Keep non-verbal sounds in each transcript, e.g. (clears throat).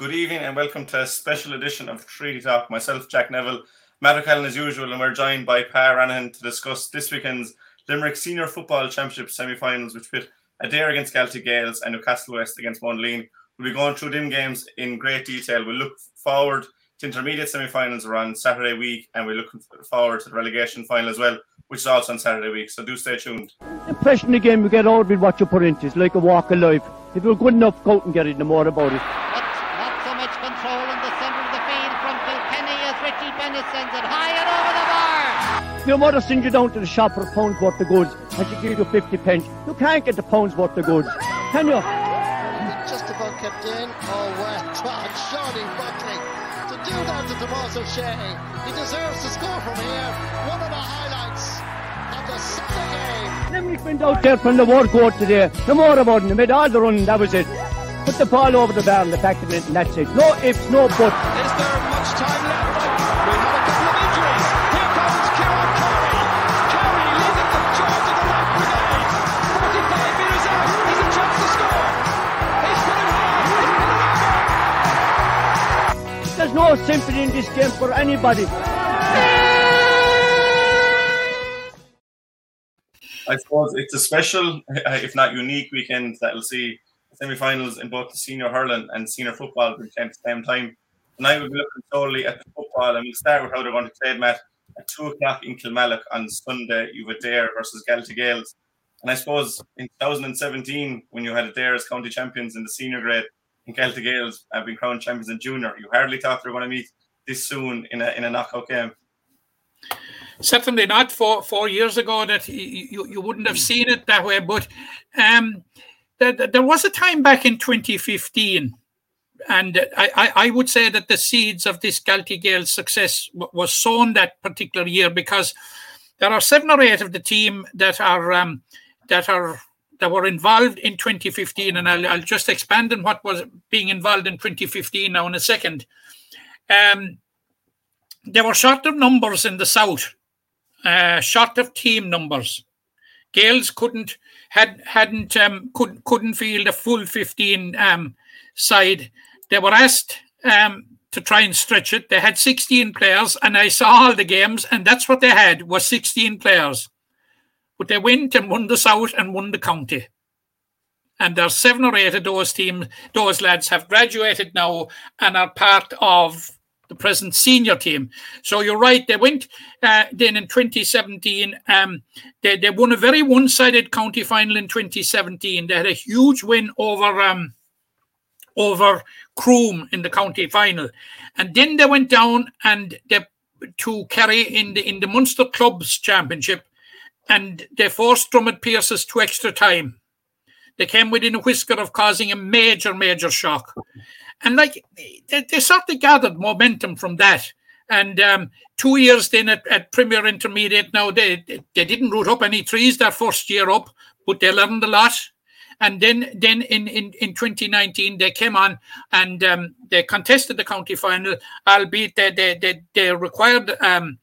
Good evening and welcome to a special edition of Treaty Talk. Myself, Jack Neville, Matt O'Callaghan as usual, and we're joined by Pa Ranahan to discuss this weekend's Limerick Senior Football Championship semi-finals, which pit Adare against Galtee Gaels and Newcastle West against Monaleen. We'll be going through them games in great detail. We'll look forward to intermediate semi-finals are on Saturday week, and we're looking forward to the relegation final as well, which is also on Saturday week. So do stay tuned. Impression the game you get out with what you put into it's like a walk of life. If you're good enough, go out and get it, no more about it. Your mother sends you down to the shop for a pound's worth of goods and she gives you 50 pence. You can't get the pound's worth of goods, can you? Just about kept in. Oh, well done, Shawnee Buckley. To do that to Tomás Ó Sé, he deserves to score from here. One of the highlights of the Sunday game. Limerick went out there from the war court today. No more about it. They made all the running, that was it. Put the ball over the bar and the back of it, and that's it. No ifs, no buts. There's no sympathy in this game for anybody. I suppose it's a special, uh, if not unique, weekend that will see semi-finals in both the senior hurling and senior football at the same time. Tonight we'll be looking solely at the football, and we'll start with how they're going to play, Matt. At two o'clock in Kilmallock on Sunday, you've Adare versus Galtee Gaels. And I suppose in 2017, when you had Adare as county champions in the senior grade, and Galtee Gaels have been crowned champions in junior, you hardly thought they were going to meet this soon in a in a knockout game. Certainly not. Four four years ago, that you, you wouldn't have seen it that way. But um, there, there was a time back in 2015, and I, I would say that the seeds of this Galtee Gaels success was sown that particular year because there are seven or eight of the team that are um, that are that were involved in 2015, and I'll, I'll, just expand on what was being involved in 2015 now in a second. Um, there were short of numbers in the south, uh, short of team numbers. Gaels couldn't had hadn't um, could couldn't field a full 15 um, side. They were asked um, to try and stretch it. They had 16 players, and I saw all the games, and that's what they had was 16 players. But they went and won the South and won the county. And there's seven or eight of those teams, those lads have graduated now and are part of the present senior team. So you're right. They went uh, then in 2017. Um, they, they won a very one-sided county final in 2017. They had a huge win over um, over Croom in the county final, and then they went down and they to Kerry in the in the Munster Clubs Championship, and they forced Dromid Pearses to extra time. They came within a whisker of causing a major, major shock. And like they, they sort of gathered momentum from that. And um, two years then at, at Premier Intermediate, now they, they didn't root up any trees that first year up, but they learned a lot. And then, then in, in, in 2019, they came on and um, they contested the county final, albeit they, they, they, they required um,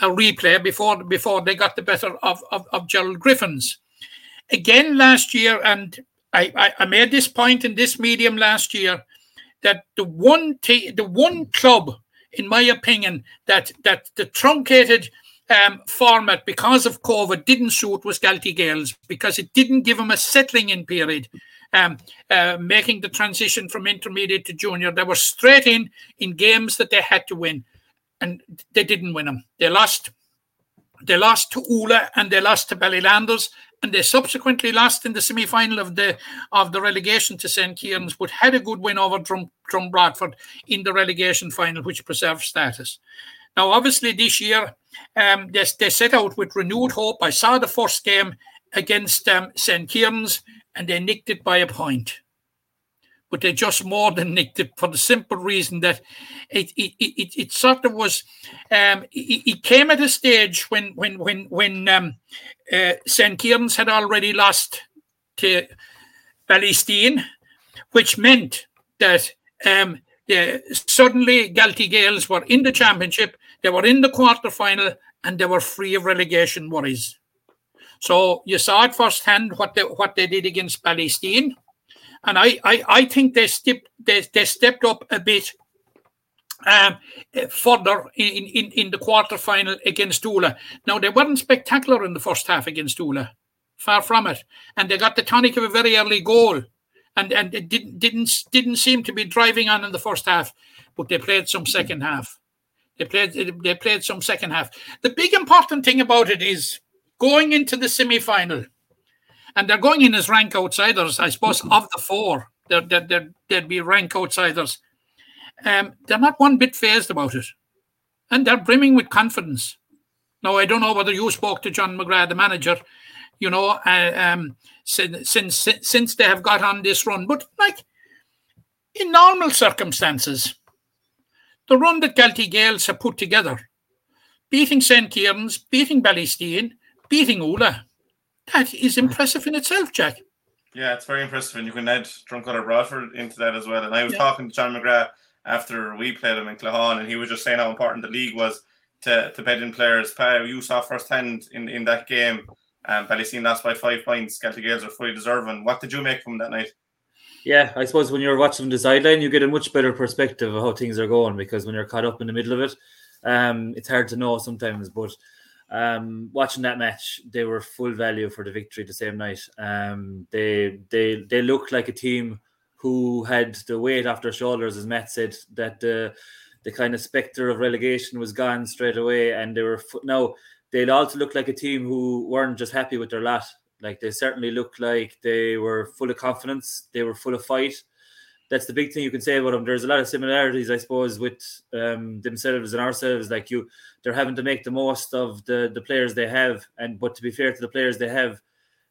a replay before before they got the better of, of, of Gerald Griffins. Again last year, and I, I, I made this point in this medium last year that the one t- the one club, in my opinion, that that the truncated um, format because of COVID didn't suit was Galtee Gaels because it didn't give them a settling in period. Um, uh, making the transition from intermediate to junior, they were straight in in games that they had to win, and they didn't win them. They lost. They lost to Oola and they lost to Ballylanders, and they subsequently lost in the semi-final of the of the relegation to St. Kieran's, but had a good win over Drum, Drom Broadford in the relegation final, which preserved status. Now, obviously, this year um, they, they set out with renewed hope. I saw the first game against um, St. Kieran's, and they nicked it by a point but they just more than nicked it for the simple reason that it it, it, it sort of was um, it, it, came at a stage when when when when um, uh, St Kieran's had already lost to Ballysteen, which meant that um, suddenly Galtee Gaels were in the championship, they were in the quarter final, and they were free of relegation worries. So you saw it firsthand what they what they did against Ballysteen and I I, I think they stepped they, they stepped up a bit um, further in, in, in the quarter final against Oola. Now, they weren't spectacular in the first half against Oola, far from it. And they got the tonic of a very early goal. And, and it didn't, didn't, didn't seem to be driving on in the first half, but they played some second half. They played, they played some second half. The big important thing about it is going into the semi final, and they're going in as rank outsiders, I suppose, of the four. They're, they're, they'd be rank outsiders um, they're not one bit phased about it. And they're brimming with confidence. Now, I don't know whether you spoke to John McGrath, the manager, you know, uh, um, since, since since they have got on this run. But like in normal circumstances, the run that Galtee Gaels have put together, beating St. Kieran's, beating Ballysteen, beating Oola, that is impressive in itself, Jack. Yeah, it's very impressive, and you can add Dromcollogher Broadford into that as well. And I was yeah. talking to John McGrath after we played him in Claughaun, and he was just saying how important the league was to, to bed in players. You saw firsthand in, in that game, um, Ballysteen lost by five points. Galtee Gaels are fully deserving. What did you make from that night? Yeah, I suppose when you're watching the sideline, you get a much better perspective of how things are going because when you're caught up in the middle of it, um, it's hard to know sometimes. But um, watching that match, they were full value for the victory the same night. Um, they they they looked like a team who had the weight off their shoulders, as Matt said, that the the kind of spectre of relegation was gone straight away, and they were now they also looked like a team who weren't just happy with their lot. Like they certainly looked like they were full of confidence, they were full of fight. That's the big thing you can say about them. There's a lot of similarities, I suppose, with um, themselves and ourselves. Like you, they're having to make the most of the the players they have, and but to be fair to the players they have,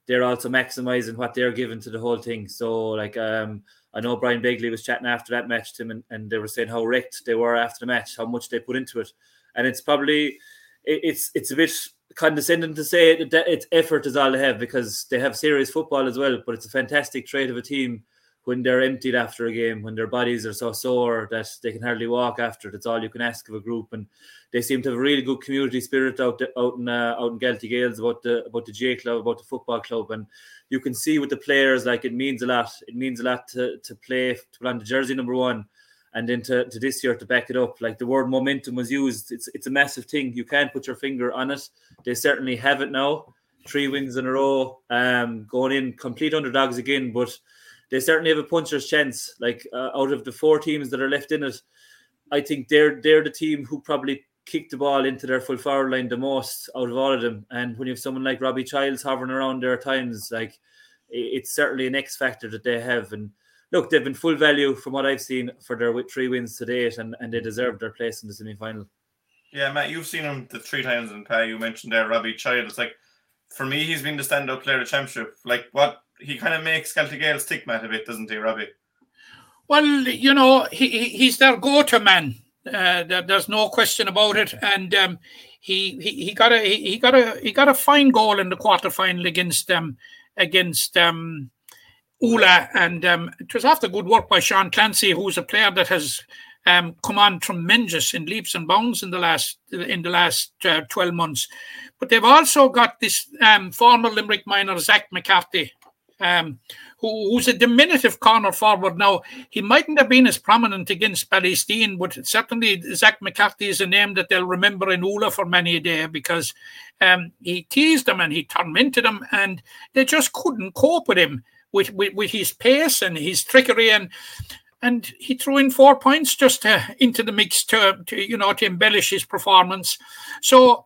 they're also maximizing what they're giving to the whole thing. So like um I know Brian Begley was chatting after that match to him, and, and they were saying how wrecked they were after the match, how much they put into it, and it's probably it, it's it's a bit condescending to say that it's effort is all they have because they have serious football as well, but it's a fantastic trait of a team when they're emptied after a game, when their bodies are so sore that they can hardly walk after it. It's all you can ask of a group, and they seem to have a really good community spirit out out in uh, out in Galtee Gaels about the about the J club, about the football club, and you can see with the players like it means a lot. It means a lot to to play to put on the jersey number one, and then to, to this year to back it up. Like the word momentum was used. It's it's a massive thing. You can't put your finger on it. They certainly have it now. Three wins in a row, um, going in complete underdogs again, but they certainly have a puncher's chance. Like uh, out of the four teams that are left in it, I think they're they're the team who probably kick the ball into their full forward line the most out of all of them. And when you have someone like Robbie Childs hovering around there times, like it's certainly an X factor that they have. And look, they've been full value from what I've seen for their three wins to date, and, and they deserve their place in the semi final. Yeah, Matt, you've seen him the three times in Pay. You mentioned there Robbie Childs. Like for me, he's been the standout player of the championship. Like what he kind of makes Galtee Gaels tick, Matt, a bit, doesn't he, Robbie? Well, you know, he, he's their go-to man. Uh, there, there's no question about it, and um, he, he he got a he, got a he got a fine goal in the quarter final against um against um Oola, and um, it was after good work by Sean Clancy, who's a player that has um, come on tremendous in leaps and bounds in the last in the last uh, twelve months. But they've also got this um, former Limerick minor Zach McCarthy, um, who, who's a diminutive corner forward. Now, he mightn't have been as prominent against Ballysteen, but certainly Zach McCarthy is a name that they'll remember in Oola for many a day because um, he teased them and he tormented them, and they just couldn't cope with him with, with, with his pace and his trickery and and he threw in four points just to, into the mix to, to you know to embellish his performance. So,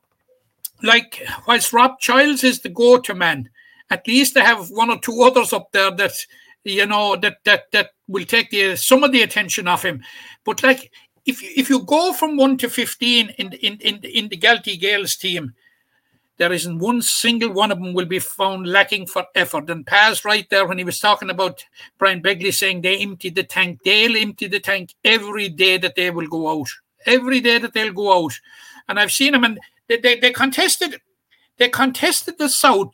like whilst Rob Childs is the go-to man, at least they have one or two others up there that you know that that that will take the some of the attention off him. But like if you, if you go from one to fifteen in in in, in the Galtee Gaels team, there isn't one single one of them will be found lacking for effort. And Paz right there when he was talking about Brian Begley saying they empty the tank, they'll empty the tank every day that they will go out. Every day that they'll go out. And I've seen them and they, they, they contested they contested the South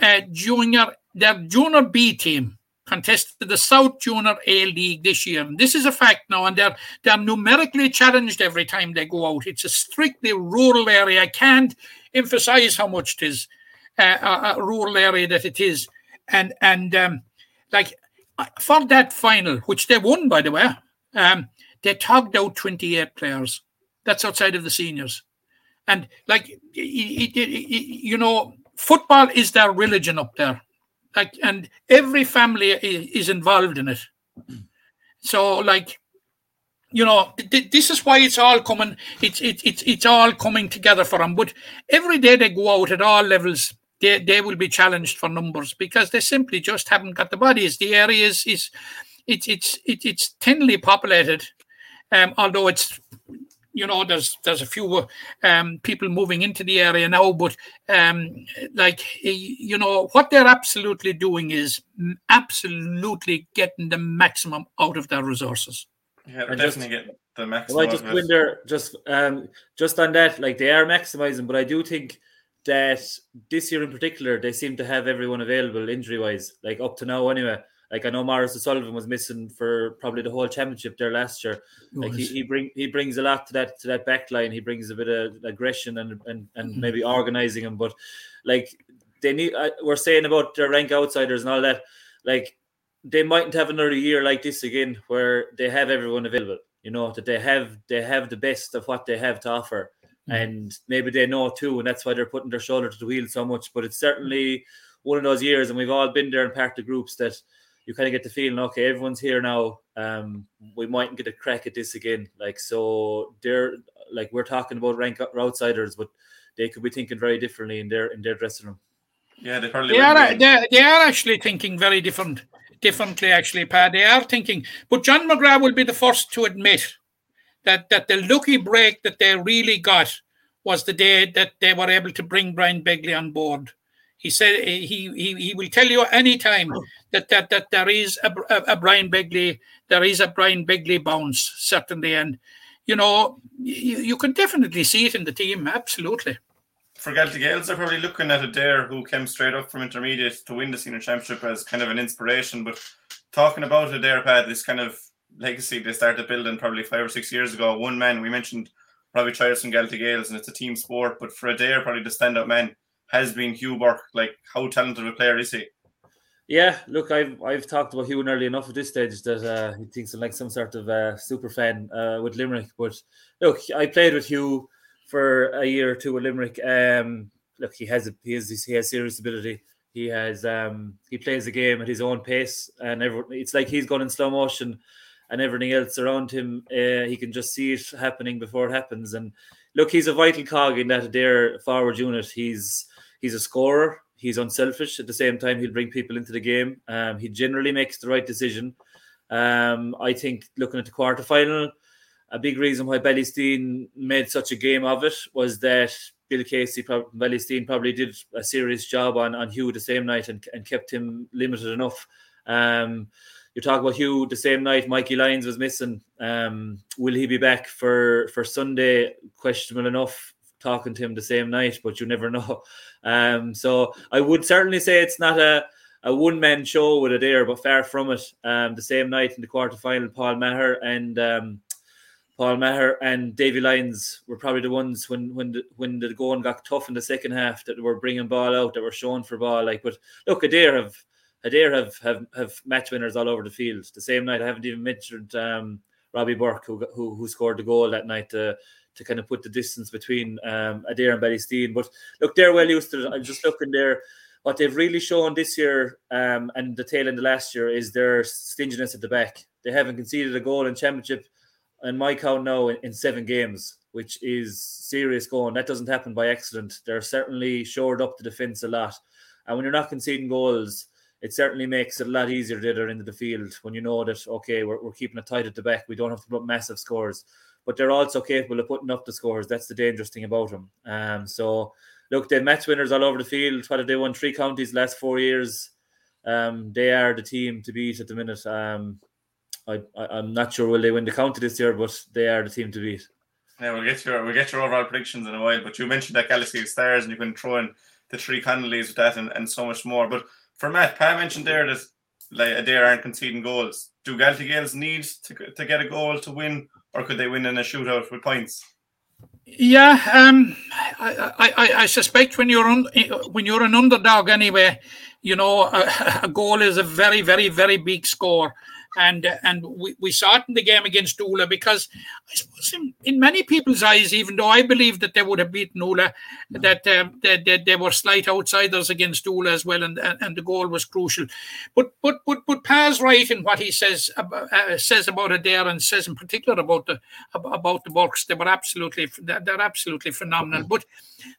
uh, junior, their junior B team contested the South Junior A League this year. And this is a fact now, and they're they're numerically challenged every time they go out. It's a strictly rural area. I can't emphasize how much it is uh, a, rural area that it is, and and um, like for that final, which they won, by the way, um, they togged out 28 players. That's outside of the seniors. And like, it, it, it, you know, football is their religion up there. Like, and every family is involved in it. So, like, you know, th- this is why it's all coming. It's it's it's it's all coming together for them. But every day they go out at all levels, they they will be challenged for numbers because they simply just haven't got the bodies. The area is is it's it's it's it's thinly populated, um, although it's you know there's there's a few um, people moving into the area now, but um, like you know what they're absolutely doing is absolutely getting the maximum out of their resources. Yeah, they're And definitely just- getting the maximum. Well, I just of it. wonder, just um, just on that, like they are maximizing, but I do think that this year in particular, they seem to have everyone available injury wise, like up to now anyway. Like I know Morris O'Sullivan was missing for probably the whole championship there last year. Like he, he bring he brings a lot to that to that back line. He brings a bit of aggression and and, and Mm-hmm. maybe organizing him. But like they need, uh, we're saying about their rank outsiders and all that. Like they mightn't have another year like this again, where they have everyone available. You know that they have they have the best of what they have to offer, and maybe they know too, and that's why they're putting their shoulder to the wheel so much. But it's certainly one of those years, and we've all been there and part of groups that you kind of get the feeling, okay, everyone's here now. Um, we mightn't get a crack at this again. Like so, they're like we're talking about rank outsiders, but they could be thinking very differently in their in their dressing room. Yeah, they probably They are they, they are actually thinking very different differently actually Pat. They are thinking but John McGrath will be the first to admit that that the lucky break that they really got was the day that they were able to bring Brian Begley on board. He said he he, he will tell you anytime that that that there is a, a, a Brian Begley there is a Brian Begley bounce certainly and you know you, you can definitely see it in the team absolutely. for Galtee Gaels, they're probably looking at Adare, who came straight up from intermediate to win the senior championship, as kind of an inspiration. But talking about Adare, Pat, this kind of legacy they started building probably five or six years ago. One man, we mentioned probably Charles from Gaels, and it's a team sport. But for Adare, probably the standout man has been Hugh Burke. Like, how talented a player is he? Yeah, look, I've I've talked about Hugh early enough at this stage that uh, he thinks I'm like some sort of uh, super fan uh, with Limerick. But look, I played with Hugh for a year or two with Limerick. Um, look, he has a, he has he has serious ability. He has um, he plays the game at his own pace, and every, it's like he's gone in slow motion, and everything else around him, uh, he can just see it happening before it happens. And look, he's a vital cog in that Adare forward unit. He's he's a scorer. He's unselfish. At the same time, he'll bring people into the game. Um, he generally makes the right decision. Um, I think looking at the quarter final, a big reason why Ballysteen made such a game of it was that Bill Casey, Ballysteen probably did a serious job on, on Hugh the same night and, and kept him limited enough. Um, you talk about Hugh the same night, Mikey Lyons was missing. Um, will he be back for, for Sunday? Questionable enough talking to him the same night, but you never (laughs) know. Um, so I would certainly say it's not a, a one man show with Adare, but far from it. Um, the same night in the quarter final, Paul Maher and um, Paul Maher and Davy Lyons were probably the ones when when the, when the going got tough in the second half that were bringing ball out, that were showing for ball. Like, but look, Adare have Adare have have have match winners all over the field. The same night, I haven't even mentioned um, Robbie Burke who, who who scored the goal that night to to kind of put the distance between um, Adare and Ballysteen. But look, they're well used to it. I'm just looking there. What they've really shown this year um, and the tail end of last year is their stinginess at the back. They haven't conceded a goal in championship, and my count now in, in seven games, which is serious going. That doesn't happen by accident. They're certainly shored up the defence a lot, and when you're not conceding goals, it certainly makes it a lot easier to enter into the field when you know that okay, we're, we're keeping it tight at the back. We don't have to put massive scores, but they're also capable of putting up the scores. That's the dangerous thing about them. Um, so look, they're match winners all over the field. What have they won three counties last four years? Um, they are the team to beat at the minute. Um, I, I'm not sure will they win the county this year, but they are the team to beat. Yeah, we'll get your we'll get your overall predictions in a while. But you mentioned that Galaxy Stars, and you can throw in the three Connolly's with that, and, and so much more. But for Matt, Pat mentioned there that like Adare aren't conceding goals. Do Galtee Gaels need to to get a goal to win, or could they win in a shootout with points? Yeah, um, I, I, I suspect when you're un, when you're an underdog anyway, you know, a, (laughs) a goal is a very, very, very big score and and we, we saw it in the game against Oola because I suppose in, in many people's eyes, even though I believe that they would have beaten Oola, that um, they, they, they, were slight outsiders against Oola as well, and, and the goal was crucial. But but but but Paz right in what he says about, uh, says about it there, and says in particular about the about the Burkes. They were absolutely they're absolutely phenomenal. But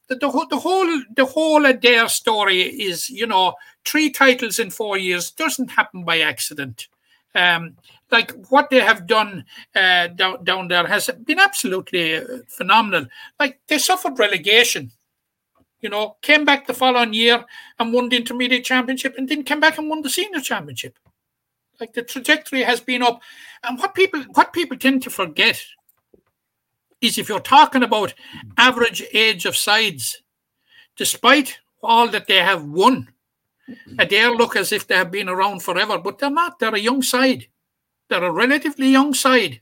the, the, the whole the whole Adare story is you know three titles in four years doesn't happen by accident um, like what they have done uh, down, down there has been absolutely phenomenal. Like they suffered relegation, you know, came back the following year and won the intermediate championship, and then came back and won the senior championship. Like the trajectory has been up, and what people what people tend to forget is if you're talking about average age of sides, despite all that they have won they look as if they have been around forever, but they're not. They're a young side. They're a relatively young side.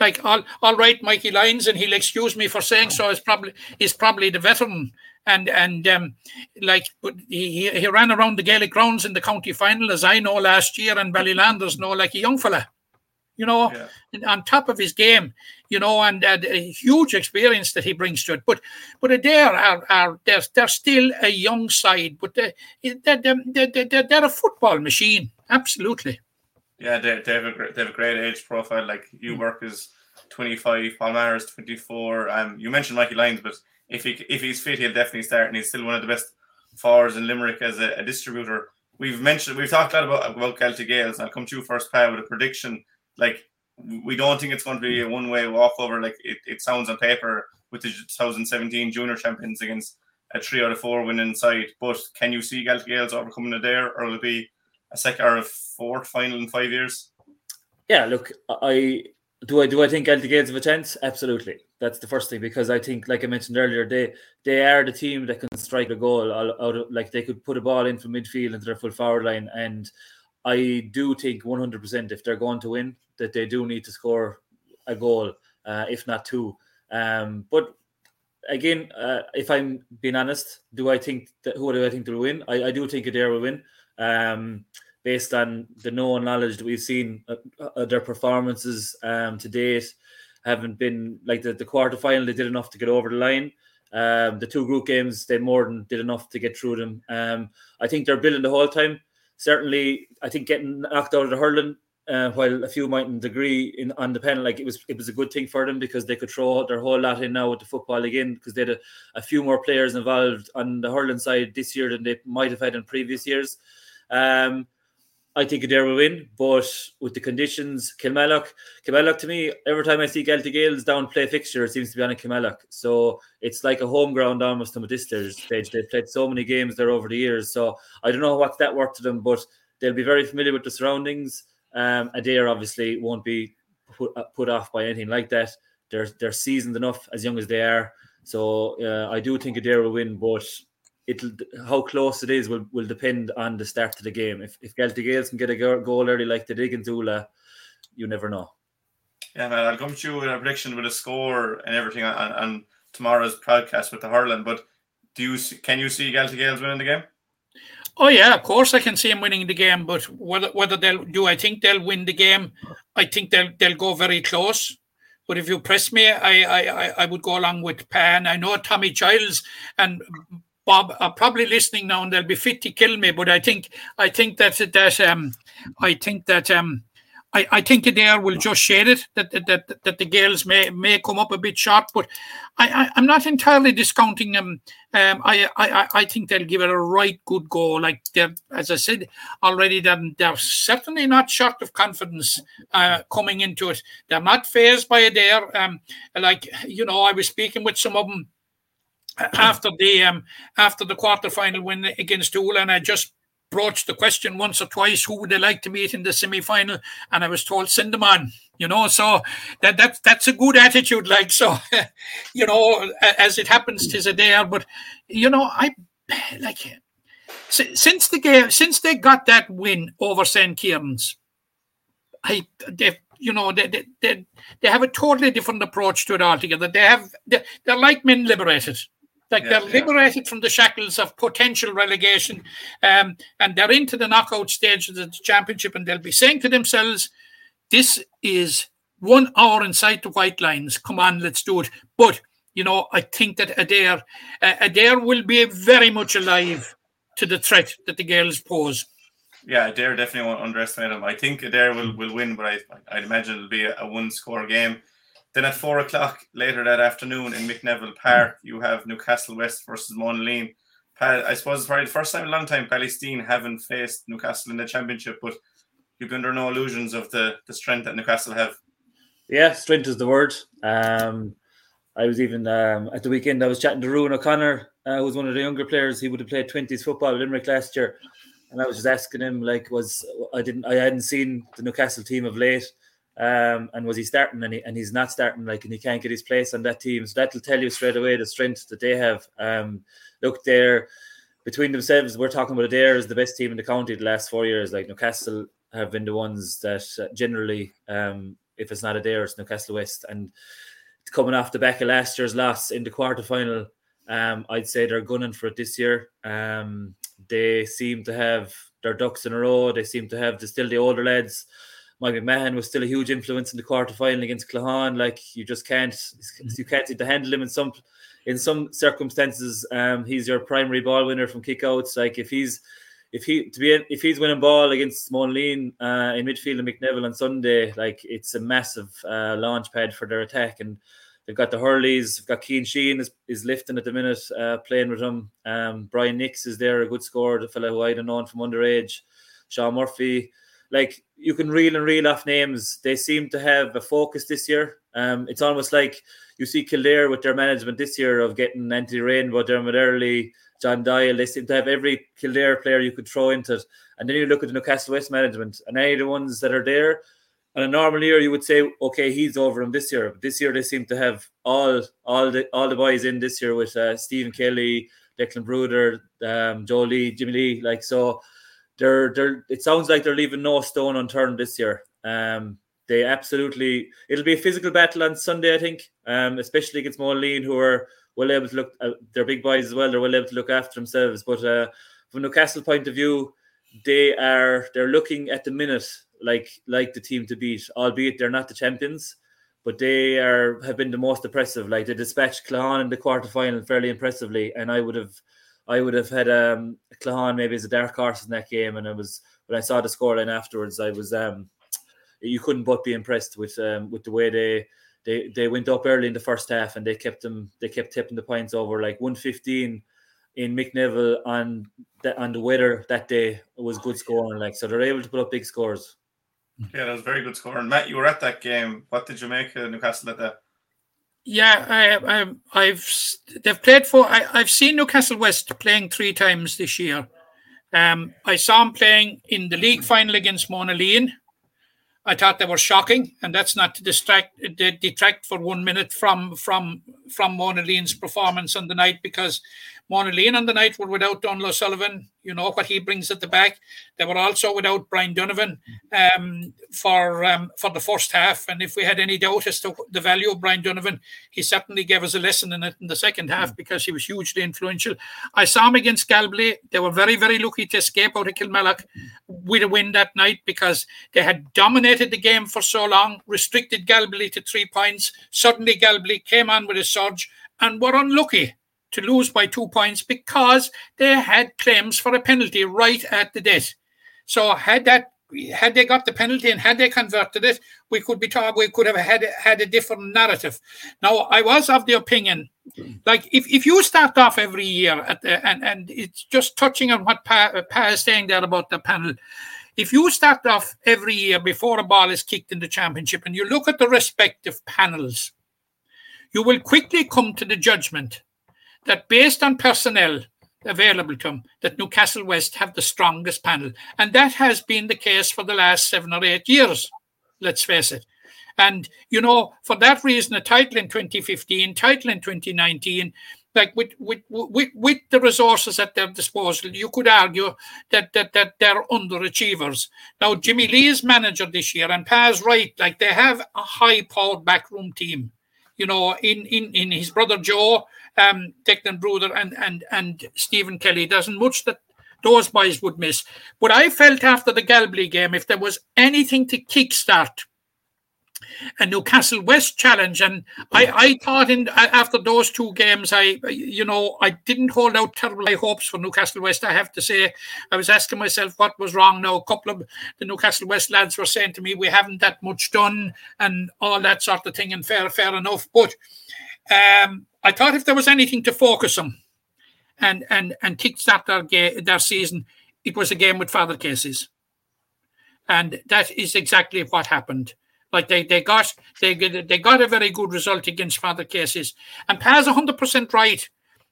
Like all, all right, Mikey Lyons, and he'll excuse me for saying so. Is probably is probably the veteran, and and um, like, he he ran around the Gaelic grounds in the county final, as I know last year, and Ballylanders know like a young fella you know, yeah. on top of his game, you know, and uh, a huge experience that he brings to it. But but Adare are, are they're, they're still a young side, but they're, they're, they're, they're, they're a football machine, absolutely. Yeah, they, they, have a great, they have a great age profile. Like you hmm. work is 25, Palmer is 24. Um, you mentioned Mikey Lyons, but if he if he's fit, he'll definitely start, and he's still one of the best forwards in Limerick as a, a distributor. We've mentioned we've talked a lot about about Galtee Gaels. I'll come to you first, Pat, with a prediction like we don't think it's going to be a one way walkover. Like it, it sounds on paper with the 2017 junior champions against a three out of four winning side. But can you see Gaelic Gaels overcoming it there, or will it be a second or a fourth final in five years? Yeah, look, I do. I do. I think Gaelic Gaels have a chance. Absolutely, that's the first thing because I think, like I mentioned earlier, they they are the team that can strike a goal out of like they could put a ball in from midfield into their full forward line and I do think 100% if they're going to win, that they do need to score a goal, uh, if not two. Um, but again, uh, if I'm being honest, do I think that who do I think will win? I, I do think Adare will win, um, based on the known knowledge that we've seen. Uh, uh, their performances um, to date haven't been like the, the quarter final. They did enough to get over the line. Um, the two group games, they more than did enough to get through them. Um, I think they're building the whole time certainly, I think getting knocked out of the hurling, uh, while a few mightn't agree in on the pen, like it was, it was a good thing for them because they could throw their whole lot in now with the football again because they had a, a few more players involved on the hurling side this year than they might have had in previous years. Um, I think Adare will win, but with the conditions, Kilmallock, Kilmallock to me, every time I see Galtee Gaels down play fixture, it seems to be on a Kilmallock. So it's like a home ground almost at this stage. They've played so many games there over the years. So I don't know what's that worth to them, but they'll be very familiar with the surroundings. Um, Adare obviously won't be put, uh, put off by anything like that. They're they're seasoned enough as young as they are. So uh, I do think Adare will win, but it'll how close it is will, will depend on the start of the game. If if Galtee Gaels can get a goal early like they did against you never know. Yeah, man, I'll come to you with a prediction with a score and everything on, on tomorrow's podcast with the hurling. But do you can you see Galtee Gaels winning the game? Oh yeah, of course I can see them winning the game. But whether whether they'll do, I think they'll win the game. I think they'll they'll go very close. But if you press me, I I I would go along with Pan. I know Tommy Childs and Bob are probably listening now and they'll be fit to kill me, but I think I think that that um I think that um I, I think Adare will just shade it that that, that, that the Gaels may may come up a bit short, but I, I am not entirely discounting them. Um, I, I I think they'll give it a right good go. Like as I said already, they're, they're certainly not short of confidence uh, coming into it. They're not phased by Adare. Um, like you know, I was speaking with some of them after the um, after the quarter final win against Tool, and I just broached the question once or twice who would they like to meet in the semi final, and I was told send them on. You know, so that that that's a good attitude. Like so, (laughs) you know, as it happens, tis a day. But you know, I like since the game since they got that win over St. Kieran's, I they you know, they, they, they, they have a totally different approach to it altogether. They have, they, they're like men liberated. Like Yeah, they're yeah. liberated from the shackles of potential relegation, um, and they're into the knockout stage of the championship, and they'll be saying to themselves, "This is one hour inside the white lines. Come on, let's do it." But you know, I think that Adare, uh, Adare will be very much alive to the threat that the girls pose. Yeah, Adare definitely won't underestimate him. I think Adare will, will win, but I, I'd imagine it'll be a, a one score game. Then at four o'clock later that afternoon in Mick Neville Park, you have Newcastle West versus Monaghan. I suppose it's probably the first time in a long time Palestine haven't faced Newcastle in the championship, but you've been under no illusions of the, the strength that Newcastle have. Yeah, strength is the word. Um, I was even um, at the weekend. I was chatting to Ruan O'Connor, uh, who was one of the younger players. He would have played twenties football at Limerick last year, and I was just asking him like, was I didn't I hadn't seen the Newcastle team of late, um, and was he starting? And, he, and he's not starting. Like, and he can't get his place on that team. So that'll tell you straight away the strength that they have. Um, look, they're between themselves. We're talking about Adare as the best team in the county the last four years. Like Newcastle have been the ones that uh, generally, um, if it's not Adare, it's Newcastle West, and coming off the back of last year's loss in the quarter final, um, I'd say they're gunning for it this year. Um, they seem to have their ducks in a row. They seem to have the, still the older lads. Mike McMahon was still a huge influence in the quarter final against Claughaun. Like you just can't, you can't seem to handle him in some, in some circumstances. Um, he's your primary ball winner from kickouts. Like if he's, if he to be if he's winning ball against Monaleen uh, in midfield and Mick Neville on Sunday, like it's a massive uh, launch pad for their attack. And they've got the Hurleys, they've got Keen Sheen is, is lifting at the minute, uh, playing with him. Um, Brian Nix is there, a good scorer, the fellow who I'd have known from underage. Sean Murphy, like you can reel and reel off names. They seem to have a focus this year. Um, it's almost like you see Kildare with their management this year of getting Anthony Rainbow, Dermot Earley, John Doyle. They seem to have every Kildare player you could throw into it. And then you look at the Newcastle West management and any of the ones that are there. On a normal year, you would say, okay, he's over them this year. But this year, they seem to have all all the all the boys in this year with uh, Stephen Kelly, Declan Bruder, um, Joe Lee, Jimmy Lee. Like so, they're they're. It sounds like they're leaving no stone unturned this year. Um, they absolutely. It'll be a physical battle on Sunday, I think. Um, especially against Moline, who are well able to look. Uh, they're big boys as well. They're well able to look after themselves. But uh, from Newcastle point of view, they are they're looking at the minute like like the team to beat, albeit they're not the champions. But they are have been the most impressive. Like they dispatched Claughaun in the quarter final fairly impressively, and I would have I would have had um Claughaun maybe as a dark horse in that game. And I was when I saw the scoreline afterwards, I was um you couldn't but be impressed with um with the way they they they went up early in the first half and they kept them they kept tipping the points over like 115 in Mick Neville on the on the weather that day was good scoring like so they're able to put up big scores. Yeah, that was very good score. And Matt, you were at that game. What did you make of Newcastle at that? Yeah, I, I, I've they've played for. I, I've seen Newcastle West playing three times this year. Um, I saw them playing in the league final against Monaleen. I thought they were shocking, and that's not to distract de- detract for one minute from from from Monaleen's performance on the night because Monaleen on the night were without Donald O'Sullivan. You know what he brings at the back. They were also without Brian Donovan um, for um, for the first half. And if we had any doubt as to the value of Brian Donovan, he certainly gave us a lesson in it in the second half because he was hugely influential. I saw him against Galway. They were very, very lucky to escape out of Kilmallock with a win that night because they had dominated the game for so long, restricted Galway to three points. Suddenly, Galway came on with a surge and were unlucky to lose by two points because they had claims for a penalty right at the death. So had that had they got the penalty and had they converted it, we could be taught we could have had had a different narrative. Now I was of the opinion, like if, if you start off every year at the, and and it's just touching on what pa, pa is saying there about the panel. If you start off every year before a ball is kicked in the championship and you look at the respective panels, you will quickly come to the judgment that based on personnel available to them, that Newcastle West have the strongest panel. And that has been the case for the last seven or eight years, let's face it. And, you know, for that reason, a title in 2015, title in 2019, like with with with, with the resources at their disposal, you could argue that that that they're underachievers. Now Jimmy Lee is manager this year, and Paz right, like they have a high-powered backroom team. You know, in in in his brother Joe, um, Declan Bruder, and and and Stephen Kelly. There's much that those boys would miss. But I felt after the Galway game, if there was anything to kickstart a Newcastle West challenge. And I, I thought in after those two games, I you know I didn't hold out terrible high hopes for Newcastle West. I have to say, I was asking myself what was wrong. Now a couple of the Newcastle West lads were saying to me, "We haven't that much done," and all that sort of thing. And fair, fair enough. But um, I thought if there was anything to focus on and and and kickstart their ga- their season, it was a game with Father Casey's. And that is exactly what happened. Like they they got they they got a very good result against Father Casey's, and Paz hundred percent right.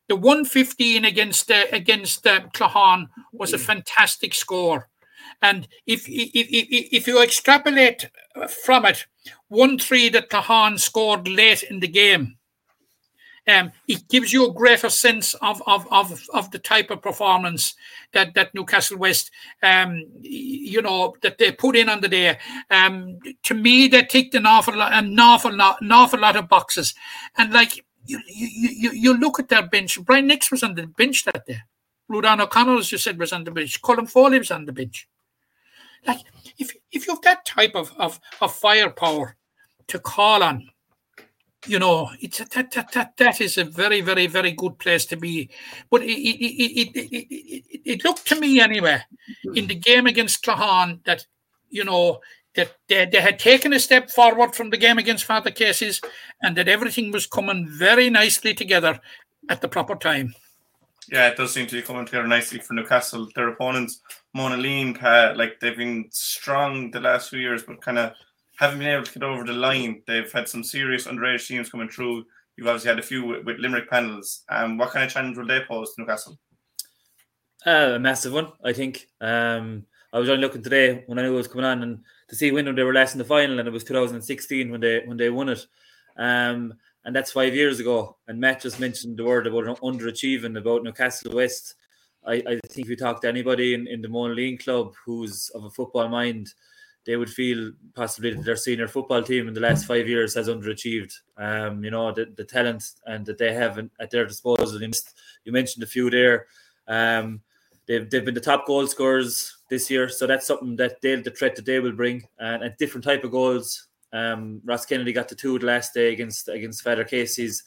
The one fifteen against uh, against uh, Claughaun was a fantastic score, and if if if, if you extrapolate from it, one three that Claughaun scored late in the game um, it gives you a greater sense of, of, of, of the type of performance that, that Newcastle West, um, you know, that they put in on the day. Um, to me, they ticked an awful lot, an awful lot, an awful lot of boxes. And like, you, you, you, you look at their bench. Brian Nix was on the bench that day. Rudan O'Connell, as you said, was on the bench. Colin Foley was on the bench. Like, if if you have that type of, of, of firepower to call on, you know, it's a, that, that that that is a very very very good place to be. But it it, it, it, it, it looked to me anyway in the game against Claughaun that you know that they, they had taken a step forward from the game against Father Casey's and that everything was coming very nicely together at the proper time. Yeah, it does seem to be coming together nicely for Newcastle. Their opponents, Monaleen, uh, like they've been strong the last few years, but kind of haven't been able to get over the line. They've had some serious underage teams coming through. You've obviously had a few with, with Limerick panels. Um, what kind of challenge will they pose to Newcastle? Uh, a massive one, I think. Um, I was only looking today when I knew it was coming on and to see when they were last in the final, and it was 2016 when they when they won it. Um, and that's five years ago. And Matt just mentioned the word about underachieving about Newcastle West. I, I think if you talk to anybody in, in the Monaleen club who's of a football mind, they would feel possibly that their senior football team in the last five years has underachieved. Um, you know, the, the talent and that they have at their disposal. You mentioned a few there. Um, they've, they've been the top goal scorers this year, so that's something that they the threat that they will bring and a different type of goals. Um, Ross Kennedy got the two the last day against against Father Casey's.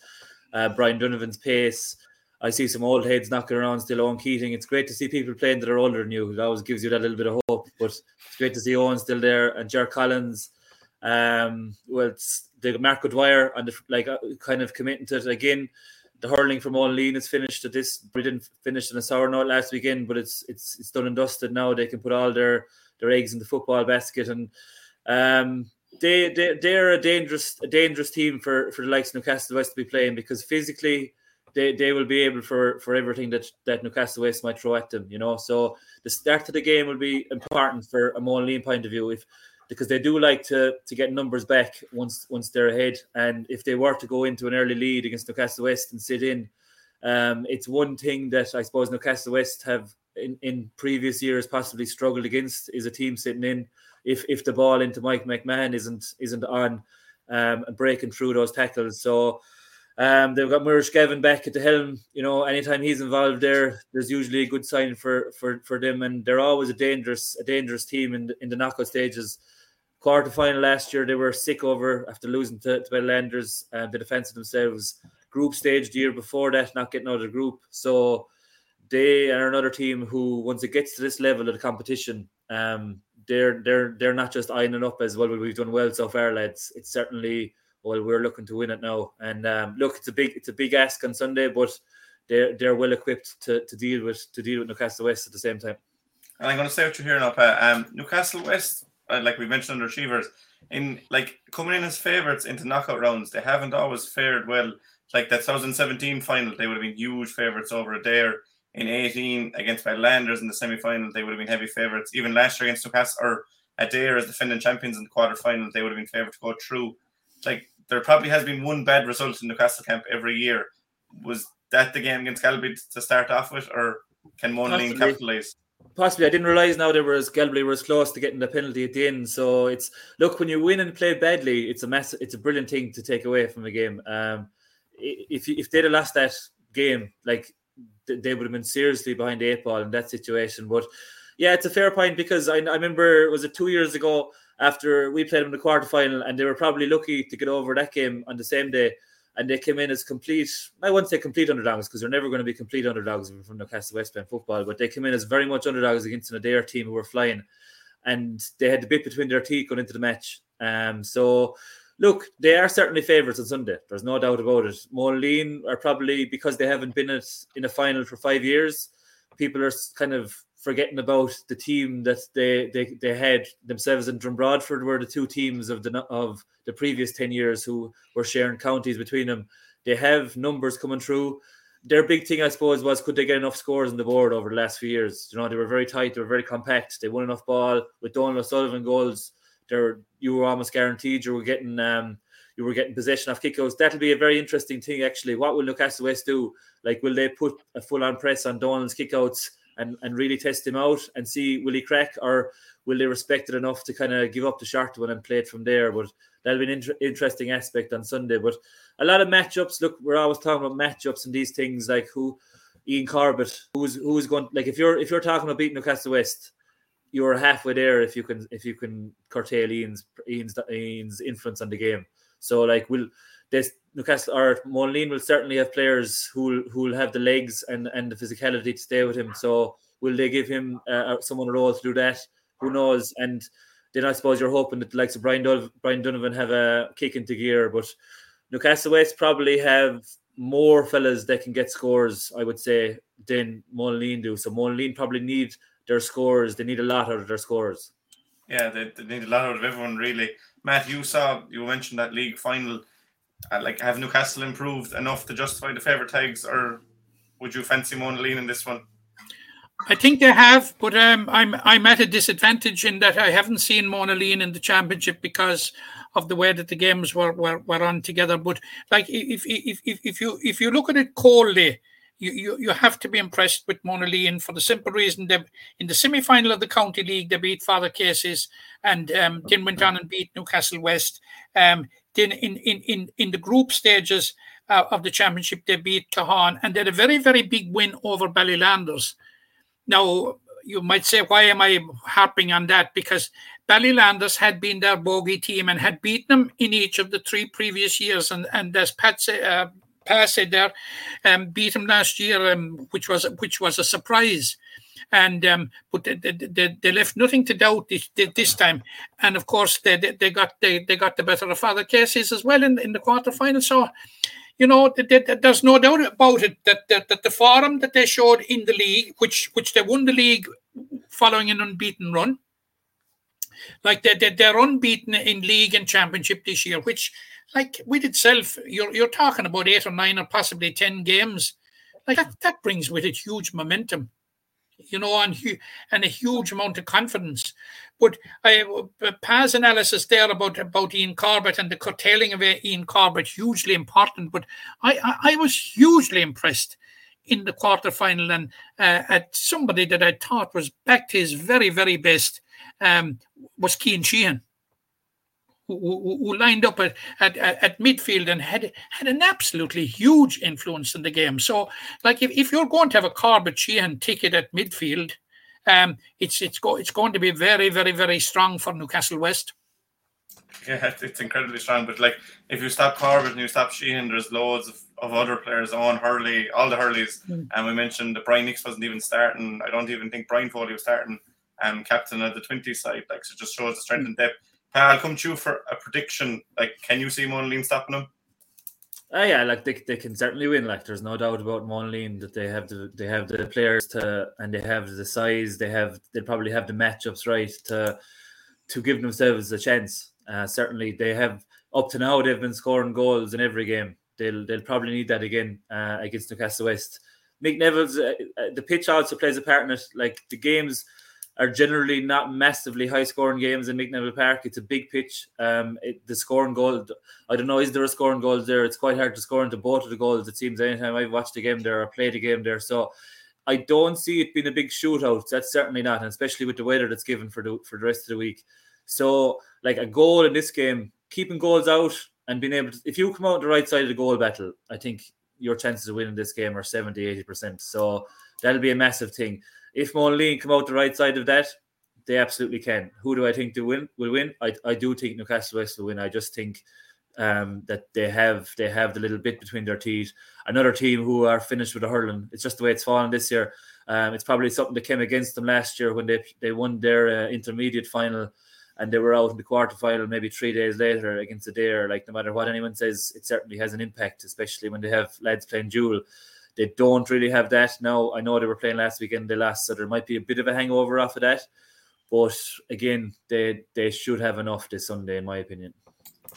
Uh, Brian Donovan's pace. I see some old heads knocking around still Owen Keating. It's great to see people playing that are older than you. It always gives you that little bit of hope. But it's great to see Owen still there and Jer Collins. Um, well, it's the Marco Dwyer and the, like uh, kind of committing to it again. The hurling from Monaleen is finished. At this, we didn't finish in a sour note last weekend, but it's it's it's done and dusted now. They can put all their their eggs in the football basket, and um, they they they're a dangerous a dangerous team for for the likes of Newcastle West to be playing because physically they, they will be able for for everything that that Newcastle West might throw at them. You know, so the start of the game will be important for a Monaleen point of view if because they do like to to get numbers back once once they're ahead. And if they were to go into an early lead against Newcastle West and sit in, um, it's one thing that I suppose Newcastle West have in, in previous years possibly struggled against is a team sitting in. If if the ball into Mike McMahon isn't isn't on um, and breaking through those tackles, so um, they've got Muiris Gavin back at the helm. You know, anytime he's involved there, there's usually a good sign for for for them, and they're always a dangerous a dangerous team in the, in the knockout stages. Quarter final last year, they were sick over after losing to, to Landers, and they defended themselves. Group stage the year before that, not getting out of the group. So they are another team who, once it gets to this level of the competition, um, they're they're they're not just it up as well. We've done well so far, lads. It's certainly well, we're looking to win it now. And um, look, it's a big it's a big ask on Sunday, but they're they're well equipped to, to deal with to deal with Newcastle West at the same time. And I'm going to say what you're hearing up. Uh, um, Newcastle West, uh, like we mentioned, underachievers in like coming in as favourites into knockout rounds. They haven't always fared well. Like that 2017 final, they would have been huge favourites over Adare. In 18 against Badlanders in the semi final, they would have been heavy favourites. Even last year against Newcastle or Adare as defending champions in the quarter final, they would have been favoured to go through. Like there probably has been one bad result in Newcastle camp every year. Was that the game against Galway to start off with, or can Possibly. capitalise? Possibly, I didn't realize now they were as Galway were as close to getting the penalty at the end. So it's look when you win and play badly, it's a mess. It's a brilliant thing to take away from a game. Um, if if they'd have lost that game, like they would have been seriously behind the eight ball in that situation. But yeah, it's a fair point because I, I remember was it two years ago after we played them in the quarter final, and they were probably lucky to get over that game on the same day. And they came in as complete, I wouldn't say complete underdogs because they're never going to be complete underdogs from Newcastle West playing football, but they came in as very much underdogs against an Adare team who were flying. And they had the bit between their teeth going into the match. Um, so, look, they are certainly favourites on Sunday. There's no doubt about it. Moline are probably, because they haven't been in a final for five years, people are kind of forgetting about the team that they they, they had themselves and Drom Broadford were the two teams of the of the previous 10 years who were sharing counties between them. They have numbers coming through. Their big thing, I suppose, was could they get enough scores on the board over the last few years? You know, they were very tight, they were very compact. They won enough ball with Donald O'Sullivan goals. They're you were almost guaranteed you were getting um you were getting possession of kickouts. That'll be a very interesting thing actually. What will Newcastle West do? Like will they put a full on press on Donald's kickouts and, and really test him out and see will he crack or will they respect it enough to kind of give up the short one and play it from there? But that'll be an inter- interesting aspect on Sunday. But a lot of matchups. Look, we're always talking about matchups and these things like who Ian Corbett, who's who's going like if you're if you're talking about beating Newcastle West, you're halfway there if you can if you can curtail Ian's Ian's Ian's influence on the game. So like will this Newcastle or Monaleen will certainly have players who who will have the legs and and the physicality to stay with him. So will they give him uh, someone a role to do that? Who knows? And then I suppose you're hoping that the likes of Brian, Dun- Brian Donovan have a kick into gear, but Newcastle West probably have more fellas that can get scores, I would say, than Monaleen do. So Monaleen probably need their scores. They need a lot out of their scores. Yeah, they, they need a lot out of everyone, really. Matt, you saw, you mentioned that league final. Uh, like, have Newcastle improved enough to justify the favourite tags, or would you fancy Mona Monaleen in this one? I think they have, but um, I'm I'm at a disadvantage in that I haven't seen Monaleen in the championship because of the way that the games were, were, were on together. But like if if, if if you if you look at it coldly, you, you, you have to be impressed with Monaleen for the simple reason that in the semi final of the county league they beat Father Casey's and um, then went on and beat Newcastle West. Um, then in in in in the group stages uh, of the championship they beat Claughaun and they had a very very big win over Ballylanders. Now, you might say, why am I harping on that? Because Ballylanders had been their bogey team and had beaten them in each of the three previous years. And, and as Pat said, uh, Pat said there, um, beat them last year, um, which was which was a surprise. And um, but they, they, they, left nothing to doubt this, this time. And of course, they, they, got they, they got the better of Father Casey's as well in, in the quarterfinal. So you know, th- th- there's no doubt about it that, that that the form that they showed in the league, which which they won the league following an unbeaten run, like they, they they're unbeaten in league and championship this year, which like with itself, you're you're talking about eight or nine or possibly ten games, like that that brings with it huge momentum, you know, and and a huge amount of confidence. But I, Paz analysis there about about Ian Corbett and the curtailing of Ian Corbett hugely important. But I I, I was hugely impressed in the quarter final and uh, at somebody that I thought was back to his very very best um, was Keane Sheehan. Who, who, who lined up at, at, at midfield and had had an absolutely huge influence in the game. So, like, if, if you're going to have a Corbett Sheehan ticket at midfield, um, it's it's go, it's going to be very very very strong for Newcastle West. Yeah, it's, it's incredibly strong. But like, if you stop Corbett and you stop Sheehan, there's loads of, of other players on Hurley, all the Hurleys. Mm. And we mentioned that Brian Nix wasn't even starting. I don't even think Brian Foley was starting. Um, captain of the 20 side, like so, it just shows the strength and depth. I'll come to you for a prediction. Like, can you see Monaleen stopping them? Oh yeah, like they, they can certainly win. Like there's no doubt about Monaleen that they have the they have the players to and they have the size. They have they probably have the matchups right to to give themselves a chance. Uh, certainly they have up to now they've been scoring goals in every game. They'll they'll probably need that again uh, against Newcastle West. Mick Neville's uh, uh, the pitch also plays a part in it. Like the games, are generally not massively high scoring games in Mick Neville Park. It's a big pitch. Um, it, the scoring goal, I don't know, is there a scoring goal there? It's quite hard to score into both of the goals. It seems anytime I've watched a game there or played a game there. So I don't see it being a big shootout. That's certainly not, and especially with the weather that's given for the for the rest of the week. So like a goal in this game, keeping goals out and being able to, if you come out the right side of the goal battle, I think your chances of winning this game are 70, 80%. So that'll be a massive thing. If Monaleen come out the right side of that, they absolutely can. Who do I think to win will win? I, I do think Newcastle West will win. I just think um, that they have they have the little bit between their teeth. Another team who are finished with the hurling. It's just the way it's fallen this year. Um, it's probably something that came against them last year when they they won their uh, intermediate final and they were out in the quarterfinal maybe three days later against Adare. Like no matter what anyone says, it certainly has an impact, especially when they have lads playing dual. They don't really have that now. I know they were playing last weekend, they lost, so there might be a bit of a hangover off of that. But again, they they should have enough this Sunday, in my opinion.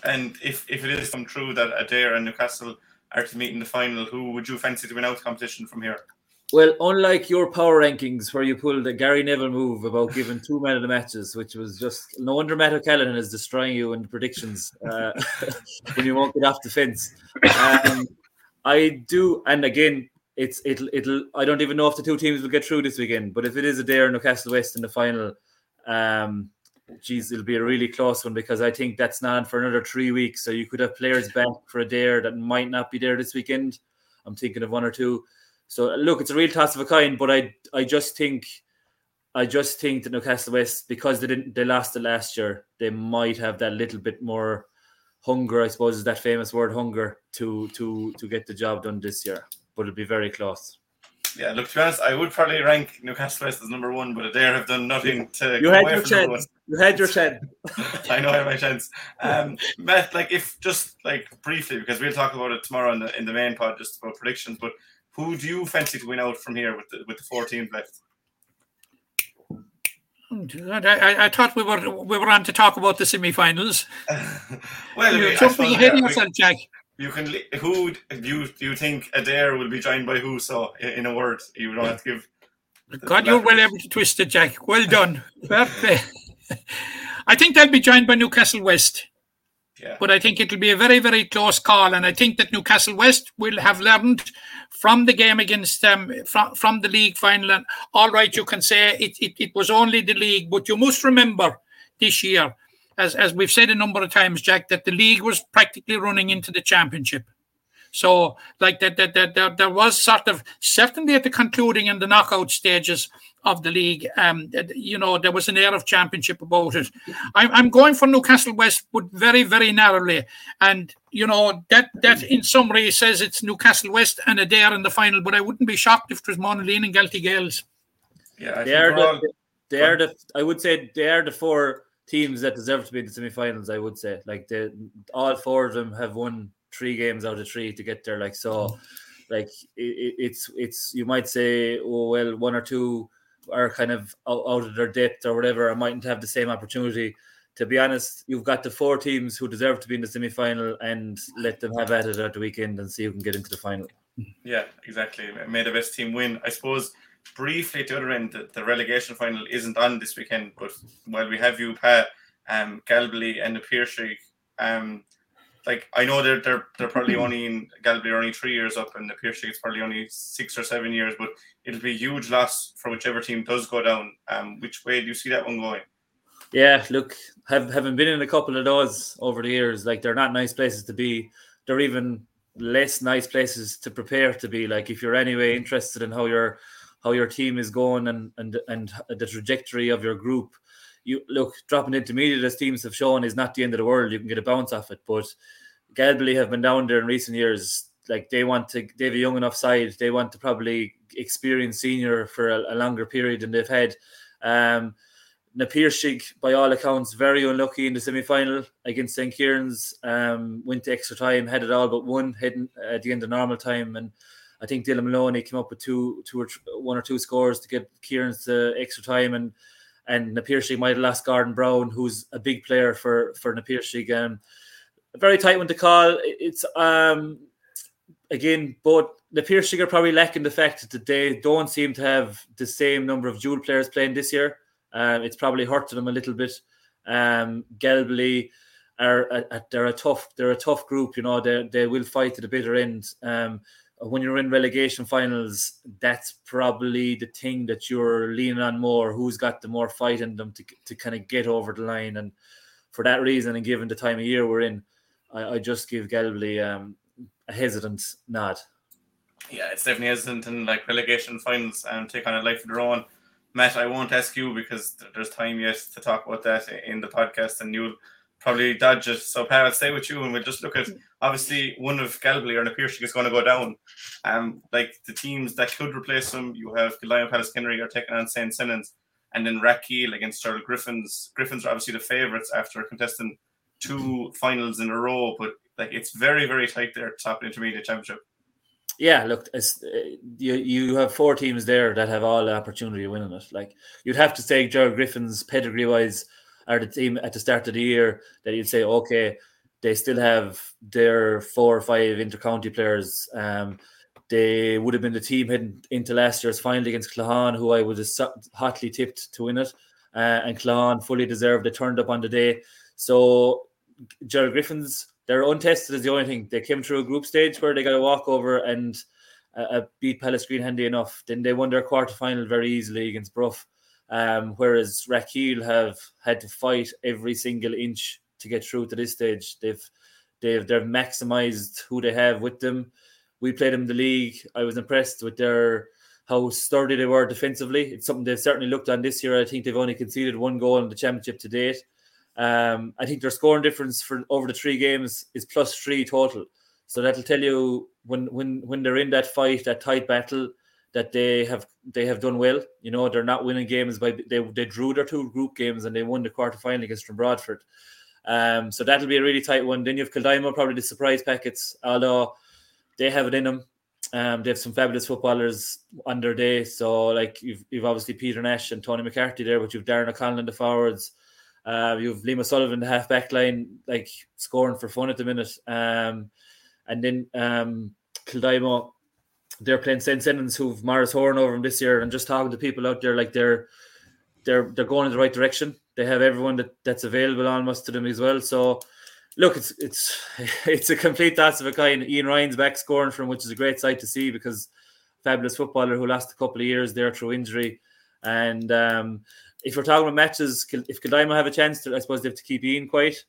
And if, if it is come true that Adare and Newcastle are to meet in the final, who would you fancy to win out the competition from here? Well, unlike your power rankings where you pulled the Gary Neville move about giving two men of the matches, which was just no wonder Matt O'Callaghan is destroying you in predictions uh, (laughs) when you won't get off the fence. Um, I do, and again, it's it'll it'll. I don't even know if the two teams will get through this weekend, but if it is Adare Newcastle West in the final, um, geez, it'll be a really close one because I think that's not for another three weeks. So you could have players back for Adare that might not be there this weekend. I'm thinking of one or two. So look, it's a real toss of a kind, but I I just think I just think that Newcastle West, because they didn't they lost it last year, they might have that little bit more hunger, I suppose is that famous word hunger to to to get the job done this year. But it'll be very close. Yeah, look to be honest, I would probably rank Newcastle West as number one, but Adare have done nothing to you had your chance. You had your chance. (laughs) I know I have my chance. Um, Matt, like if just like briefly, because we'll talk about it tomorrow in the in the main pod, just about predictions, but who do you fancy to win out from here with the with the four teams left? I, I thought we were we were on to talk about the semi-finals. (laughs) well, You're jumping ahead of yourself, Jack. You can who do you do you think Adare will be joined by who? So in, in a word, you don't have to give. God, you're well able to twist it, Jack. Well done. Perfect. (laughs) I think they'll be joined by Newcastle West. Yeah. But I think it'll be a very, very close call. And I think that Newcastle West will have learned from the game against them, from, from the league final. And all right, you can say it, it, it was only the league, but you must remember this year, as, as we've said a number of times, Jack, that the league was practically running into the championship. So, like that, that, that, that there was sort of certainly at the concluding and the knockout stages of the league, um, you know, there was an air of championship about it. I'm, I'm going for Newcastle West, but very, very narrowly. And you know that that in summary says it's Newcastle West and Adare in the final. But I wouldn't be shocked if it was Monaleen and Galtee Gaels. Yeah, I they're the, all- they are the I would say they are the four teams that deserve to be in the semi-finals. I would say like they all four of them have won three games out of three to get there. Like so, like it, it- it's it's you might say oh well one or two are kind of out, out of their depth or whatever. I mightn't have the same opportunity. To be honest, you've got the four teams who deserve to be in the semi-final, and let them have at it at the weekend and see who can get into the final. Yeah, exactly. May the best team win. I suppose briefly at the other end, the, the relegation final isn't on this weekend, but while we have you, Pat, um, Galbally and the Piershig, um, like I know they're they're they're probably (clears throat) only in are only three years up, and the Piarsaigh is probably only six or seven years, but it'll be a huge loss for whichever team does go down. Um, which way do you see that one going? Yeah, look, have having been in a couple of those over the years, like they're not nice places to be. They're even less nice places to prepare to be. Like if you're anyway interested in how your how your team is going and and and the trajectory of your group, you look dropping intermediate as teams have shown is not the end of the world. You can get a bounce off it, but Galbally have been down there in recent years. Like they want to, they have a young enough side. They want to probably experience senior for a, a longer period than they've had. Um, Na Piarsaigh, by all accounts, very unlucky in the semi final against St. Kieran's. Um, went to extra time, had it all but one heading at the end of normal time. And I think Dylan Maloney came up with two, two or one or two scores to get Kieran's to extra time. And and Na Piarsaigh might have lost Gordon Brown, who's a big player for for Na Piarsaigh. Um, a very tight one to call. It's um again, both Na Piarsaigh are probably lacking the fact that they don't seem to have the same number of dual players playing this year Um, it's probably hurting them a little bit. Um, Galbally are a, they're a tough they're a tough group. You know they they will fight to the bitter end. Um, when you're in relegation finals, that's probably the thing that you're leaning on more. Who's got the more fight in them to to kind of get over the line? And for that reason, and given the time of year we're in, I, I just give Galbally um, a hesitant nod. Yeah, it's definitely hesitant in like relegation finals and take on a life of their own. Matt, I won't ask you because there's time yet to talk about that in the podcast, and you'll probably dodge it. So, Pat, I'll stay with you, and we'll just look at obviously one of Galway or Napier is going to go down. Um, like the teams that could replace them, you have Goliath Palace Kenry are taking on St. Senan's, and then Rathkeale against Gerald Griffins. Griffins are obviously the favourites after contesting two finals in a row, but like it's very, very tight there, top intermediate championship. Yeah, look, it's, uh, you you have four teams there that have all the opportunity of winning it. Like you'd have to say, Gerald Griffin's pedigree wise are the team at the start of the year that you'd say, okay, they still have their four or five intercounty players. Um, they would have been the team heading into last year's final against Claughaun, who I have hotly tipped to win it. Uh, and Claughaun fully deserved. They turned up on the day. So Gerald Griffins they're untested is the only thing. They came through a group stage where they got a walkover and uh, beat Palace Green handy enough. Then they won their quarter final very easily against Bruff. Um, whereas Rathkeale have had to fight every single inch to get through to this stage. They've they've they've maximized who they have with them. We played them in the league. I was impressed with their how sturdy they were defensively. It's something they've certainly looked on this year. I think they've only conceded one goal in the championship to date. Um, I think their scoring difference for over the three games is plus three total. So that'll tell you when when when they're in that fight, that tight battle, that they have they have done well. You know, they're not winning games by they they drew their two group games and they won the quarter final against Drom Broadford. Um, so that'll be a really tight one. Then you have Kildimo, probably the surprise packets, although they have it in them. Um, they have some fabulous footballers on their day. So like you've you've obviously Peter Nash and Tony McCarthy there, but you've Darren O'Connell in the forwards. Uh, you have Lima Sullivan, the half back line, like scoring for fun at the minute. Um, and then um, they're playing St. Senan's, who've Morris Horn over them this year, and just talking to people out there, like they're they're they're going in the right direction. They have everyone that, that's available almost to them as well. So look, it's it's (laughs) it's a complete toss of a kind. Ian Ryan's back scoring from, which is a great sight to see because fabulous footballer who lost a couple of years there through injury, and um, if we're talking about matches, if Kildimo have a chance to, I suppose they have to keep Ian quiet.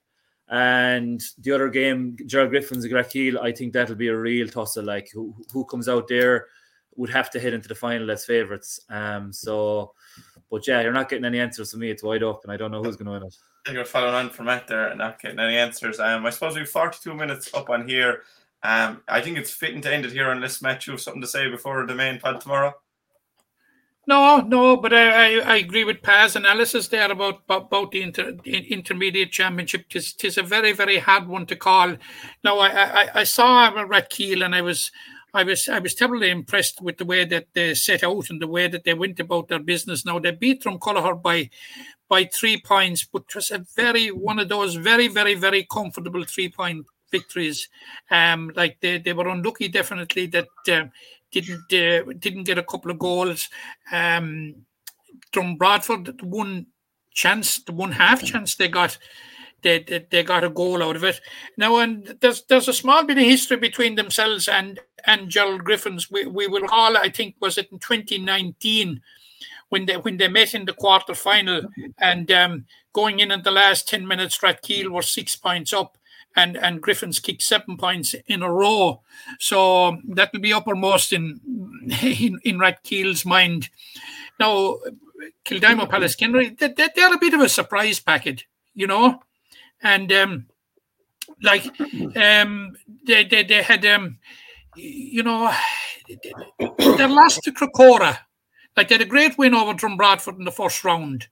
And the other game, Gerald Griffin's Rathkeale, I think that'll be a real tussle. Like who, who comes out there would have to head into the final as favourites. Um, so, but yeah, you're not getting any answers from me. It's wide open. I don't know who's going to win it. You're following on from Matt there and not getting any answers. Um, I suppose we've 42 minutes up on here. Um, I think it's fitting to end it here unless Matt, you have something to say before the main pod tomorrow. No, no, but I, I, I, agree with Paz analysis there about about the inter, intermediate championship. Tis, tis a very very hard one to call. Now I I, I saw Rathkeale and I was I was I was terribly impressed with the way that they set out and the way that they went about their business. Now they beat Dromcollogher by by three points, but it was a very one of those very very very comfortable three point victories. Um, like they, they were unlucky definitely that um, didn't uh, didn't get a couple of goals. Um, Broadford, the one chance, the one half chance they got, they, they, they got a goal out of it. Now, and there's there's a small bit of history between themselves and and Gerald Griffins. We we will all, I think, was it in 2019 when they when they met in the quarter final and um, going in at the last 10 minutes, Rathkeale were six points up and and Griffin's kicked seven points in a row. So that will be uppermost in in, in Rathkeale's mind. Now, Kildimo Palace Kenry, they, they're a bit of a surprise packet, you know, and um, like um, they, they they had um, you know, they lost to Crecora. Like they had a great win over Broadford in the first round.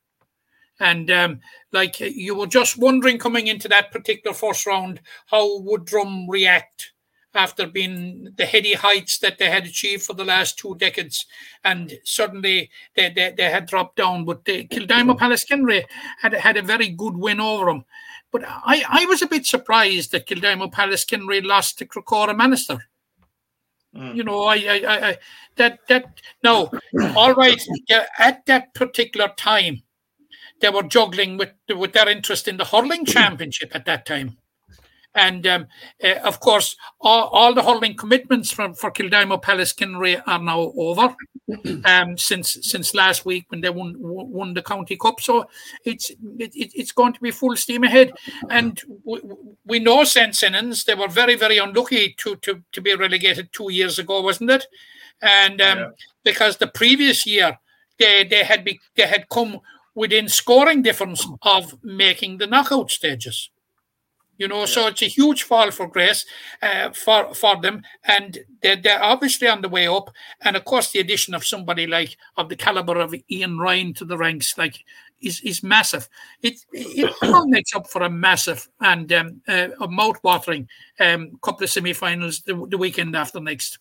And um, like you were just wondering coming into that particular first round, how would Drum react after being the heady heights that they had achieved for the last two decades, and suddenly they, they, they had dropped down. But the Kildimo Palace Kenry had had a very good win over them. But I, I was a bit surprised that Kildimo Palace Kenry lost to Crecora Manister. Mm. You know, I, I, I, that, that, no, (coughs) all right, at that particular time, they were juggling with with their interest in the hurling (laughs) championship at that time. And um, uh, of course, all, all, the hurling commitments from for Kildimo Palace Kinray are now over (clears throat) um, since since last week when they won won the county cup. So it's it, it's going to be full steam ahead. And we, we know St Senans they were very very unlucky to to to be relegated two years ago, wasn't it? And um, yeah. because the previous year they they had be, they had come within scoring difference of making the knockout stages. You know, yeah. so it's a huge fall for grace uh, for for them, and they're, they're obviously on the way up. And of course, the addition of somebody like of the caliber of Ian Ryan to the ranks, like, is is massive. It it (coughs) all makes up for a massive and um, uh, a mouth-watering um, couple of semi-finals the, the weekend after next.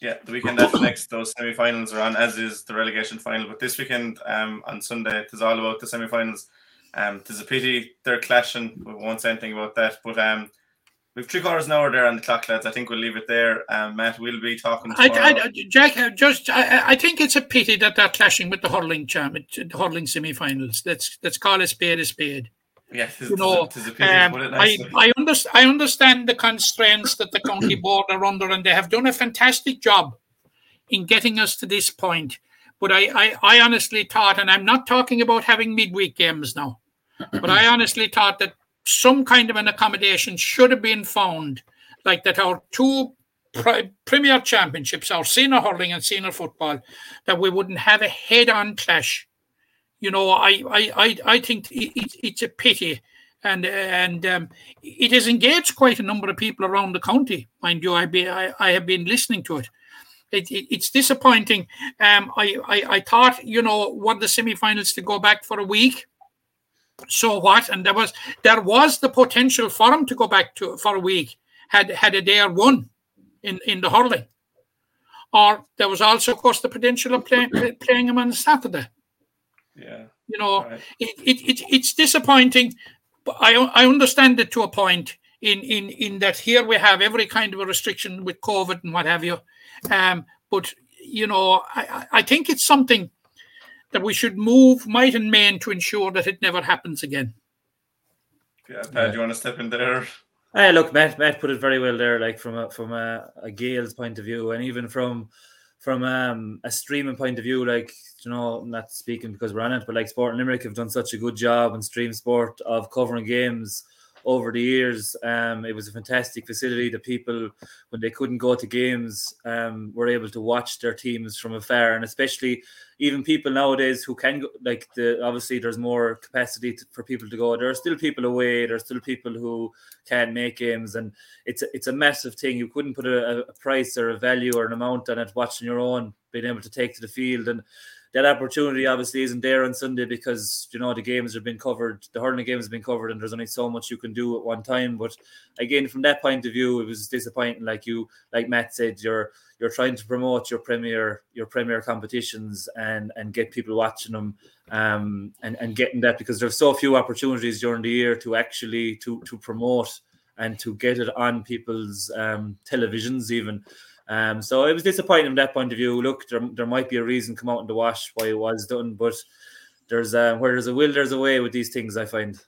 Yeah, the weekend after next, those semi-finals are on, as is the relegation final. But this weekend, um, on Sunday, it is all about the semi-finals. Um, there's a pity they're clashing. We won't say anything about that. But um, we've three quarters an hour there on the clock, lads. I think we'll leave it there. Um, Matt will be talking. I, I, Jack, just I, I, think it's a pity that they're clashing with the hurling champ, the hurling semi-finals. Let's let's call a spade a spade. Yeah, you know, um, I, I, understand, I understand the constraints that the county (clears throat) board are under, and they have done a fantastic job in getting us to this point. But I, I, I honestly thought, and I'm not talking about having midweek games now, but I (clears throat) honestly thought that some kind of an accommodation should have been found, like that our two premier championships, our senior hurling and senior football, that we wouldn't have a head-on clash. You know, I I I, I think it, it's a pity, and and um, it has engaged quite a number of people around the county, mind you. I be I, I have been listening to it. It, it, it's disappointing. Um, I, I, I thought, you know, what the semi-finals to go back for a week so what? And there was there was the potential for him to go back to for a week had had Adare won in in the hurling, or there was also, of course, the potential of play, playing him on Saturday. Yeah, you know, right. it, it, it it's disappointing. But I I understand it to a point. In in in that here we have every kind of a restriction with COVID and what have you, um, but you know I I think it's something that we should move might and main to ensure that it never happens again. Yeah, Pat, do you want to step in there? Hey, look, Matt, Matt put it very well there. Like from a from a, a Gael's point of view, and even from from um, a streaming point of view, like you know, not speaking because we're on it, but like Sport and Limerick have done such a good job in stream sport of covering games over the years. Um, it was a fantastic facility. The people, when they couldn't go to games, um, were able to watch their teams from afar, and especially even people nowadays who can go, like the obviously there's more capacity to, for people to go. There are still people away. There are still people who can't make games, and it's a, it's a massive thing. You couldn't put a, a price or a value or an amount on it. Watching your own, being able to take to the field and that opportunity obviously isn't there on Sunday because you know the games have been covered, the hurling games have been covered, and there's only so much you can do at one time. But again, from that point of view, it was disappointing. Like you, like Matt said, you're you're trying to promote your premier your premier competitions and and get people watching them um and and getting that because there's so few opportunities during the year to actually to to promote and to get it on people's um televisions even um, so it was disappointing from that point of view. Look, there, there might be a reason come out in the wash why it was done, but there's uh, where there's a will, there's a way with these things. I find.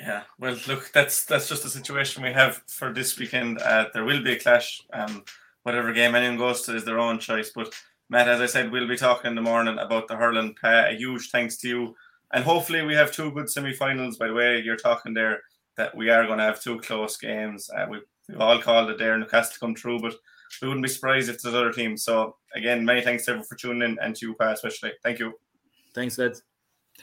Yeah, well, look, that's that's just the situation we have for this weekend. Uh, there will be a clash. Um, whatever game anyone goes to is their own choice. But Matt, as I said, we'll be talking in the morning about the hurling. Uh, a huge thanks to you, and hopefully we have two good semi-finals. By the way, you're talking there that we are going to have two close games. Uh, we, we've all called it there Newcastle to come through, but we wouldn't be surprised if there's other teams. So again, many thanks to everyone for tuning in and to you, Pat, especially. Thank you. Thanks, lads.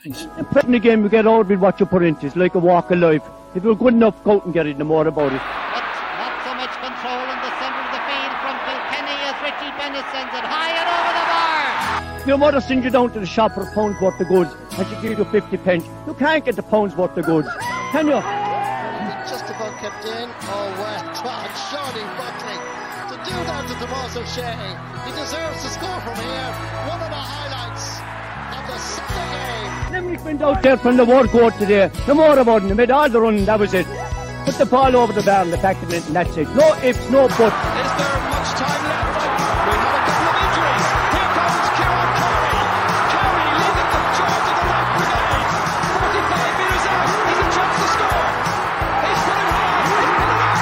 Thanks. Putting the game, we get out with what you put into. It's like a walk of life. If you're good enough, go out and get it. No more about it. But not so much control in the centre of the field from Kilkenny as Richie Bennett sends it high and over the bar. Your mother sends you down to the shop for a pound's worth of goods and she gives you 50 pence. You can't get the pound's worth of goods, can you? Just about kept in. Oh, well, God, Shawnee Buckley do that to Tomás Ó Sé. He deserves to score from here. One of the highlights of the Sunday game. Limerick went out there from the word court today. No more about it. They made all the running. That was it. Put the ball over the bar and the back of it, and that's it. No ifs, no buts.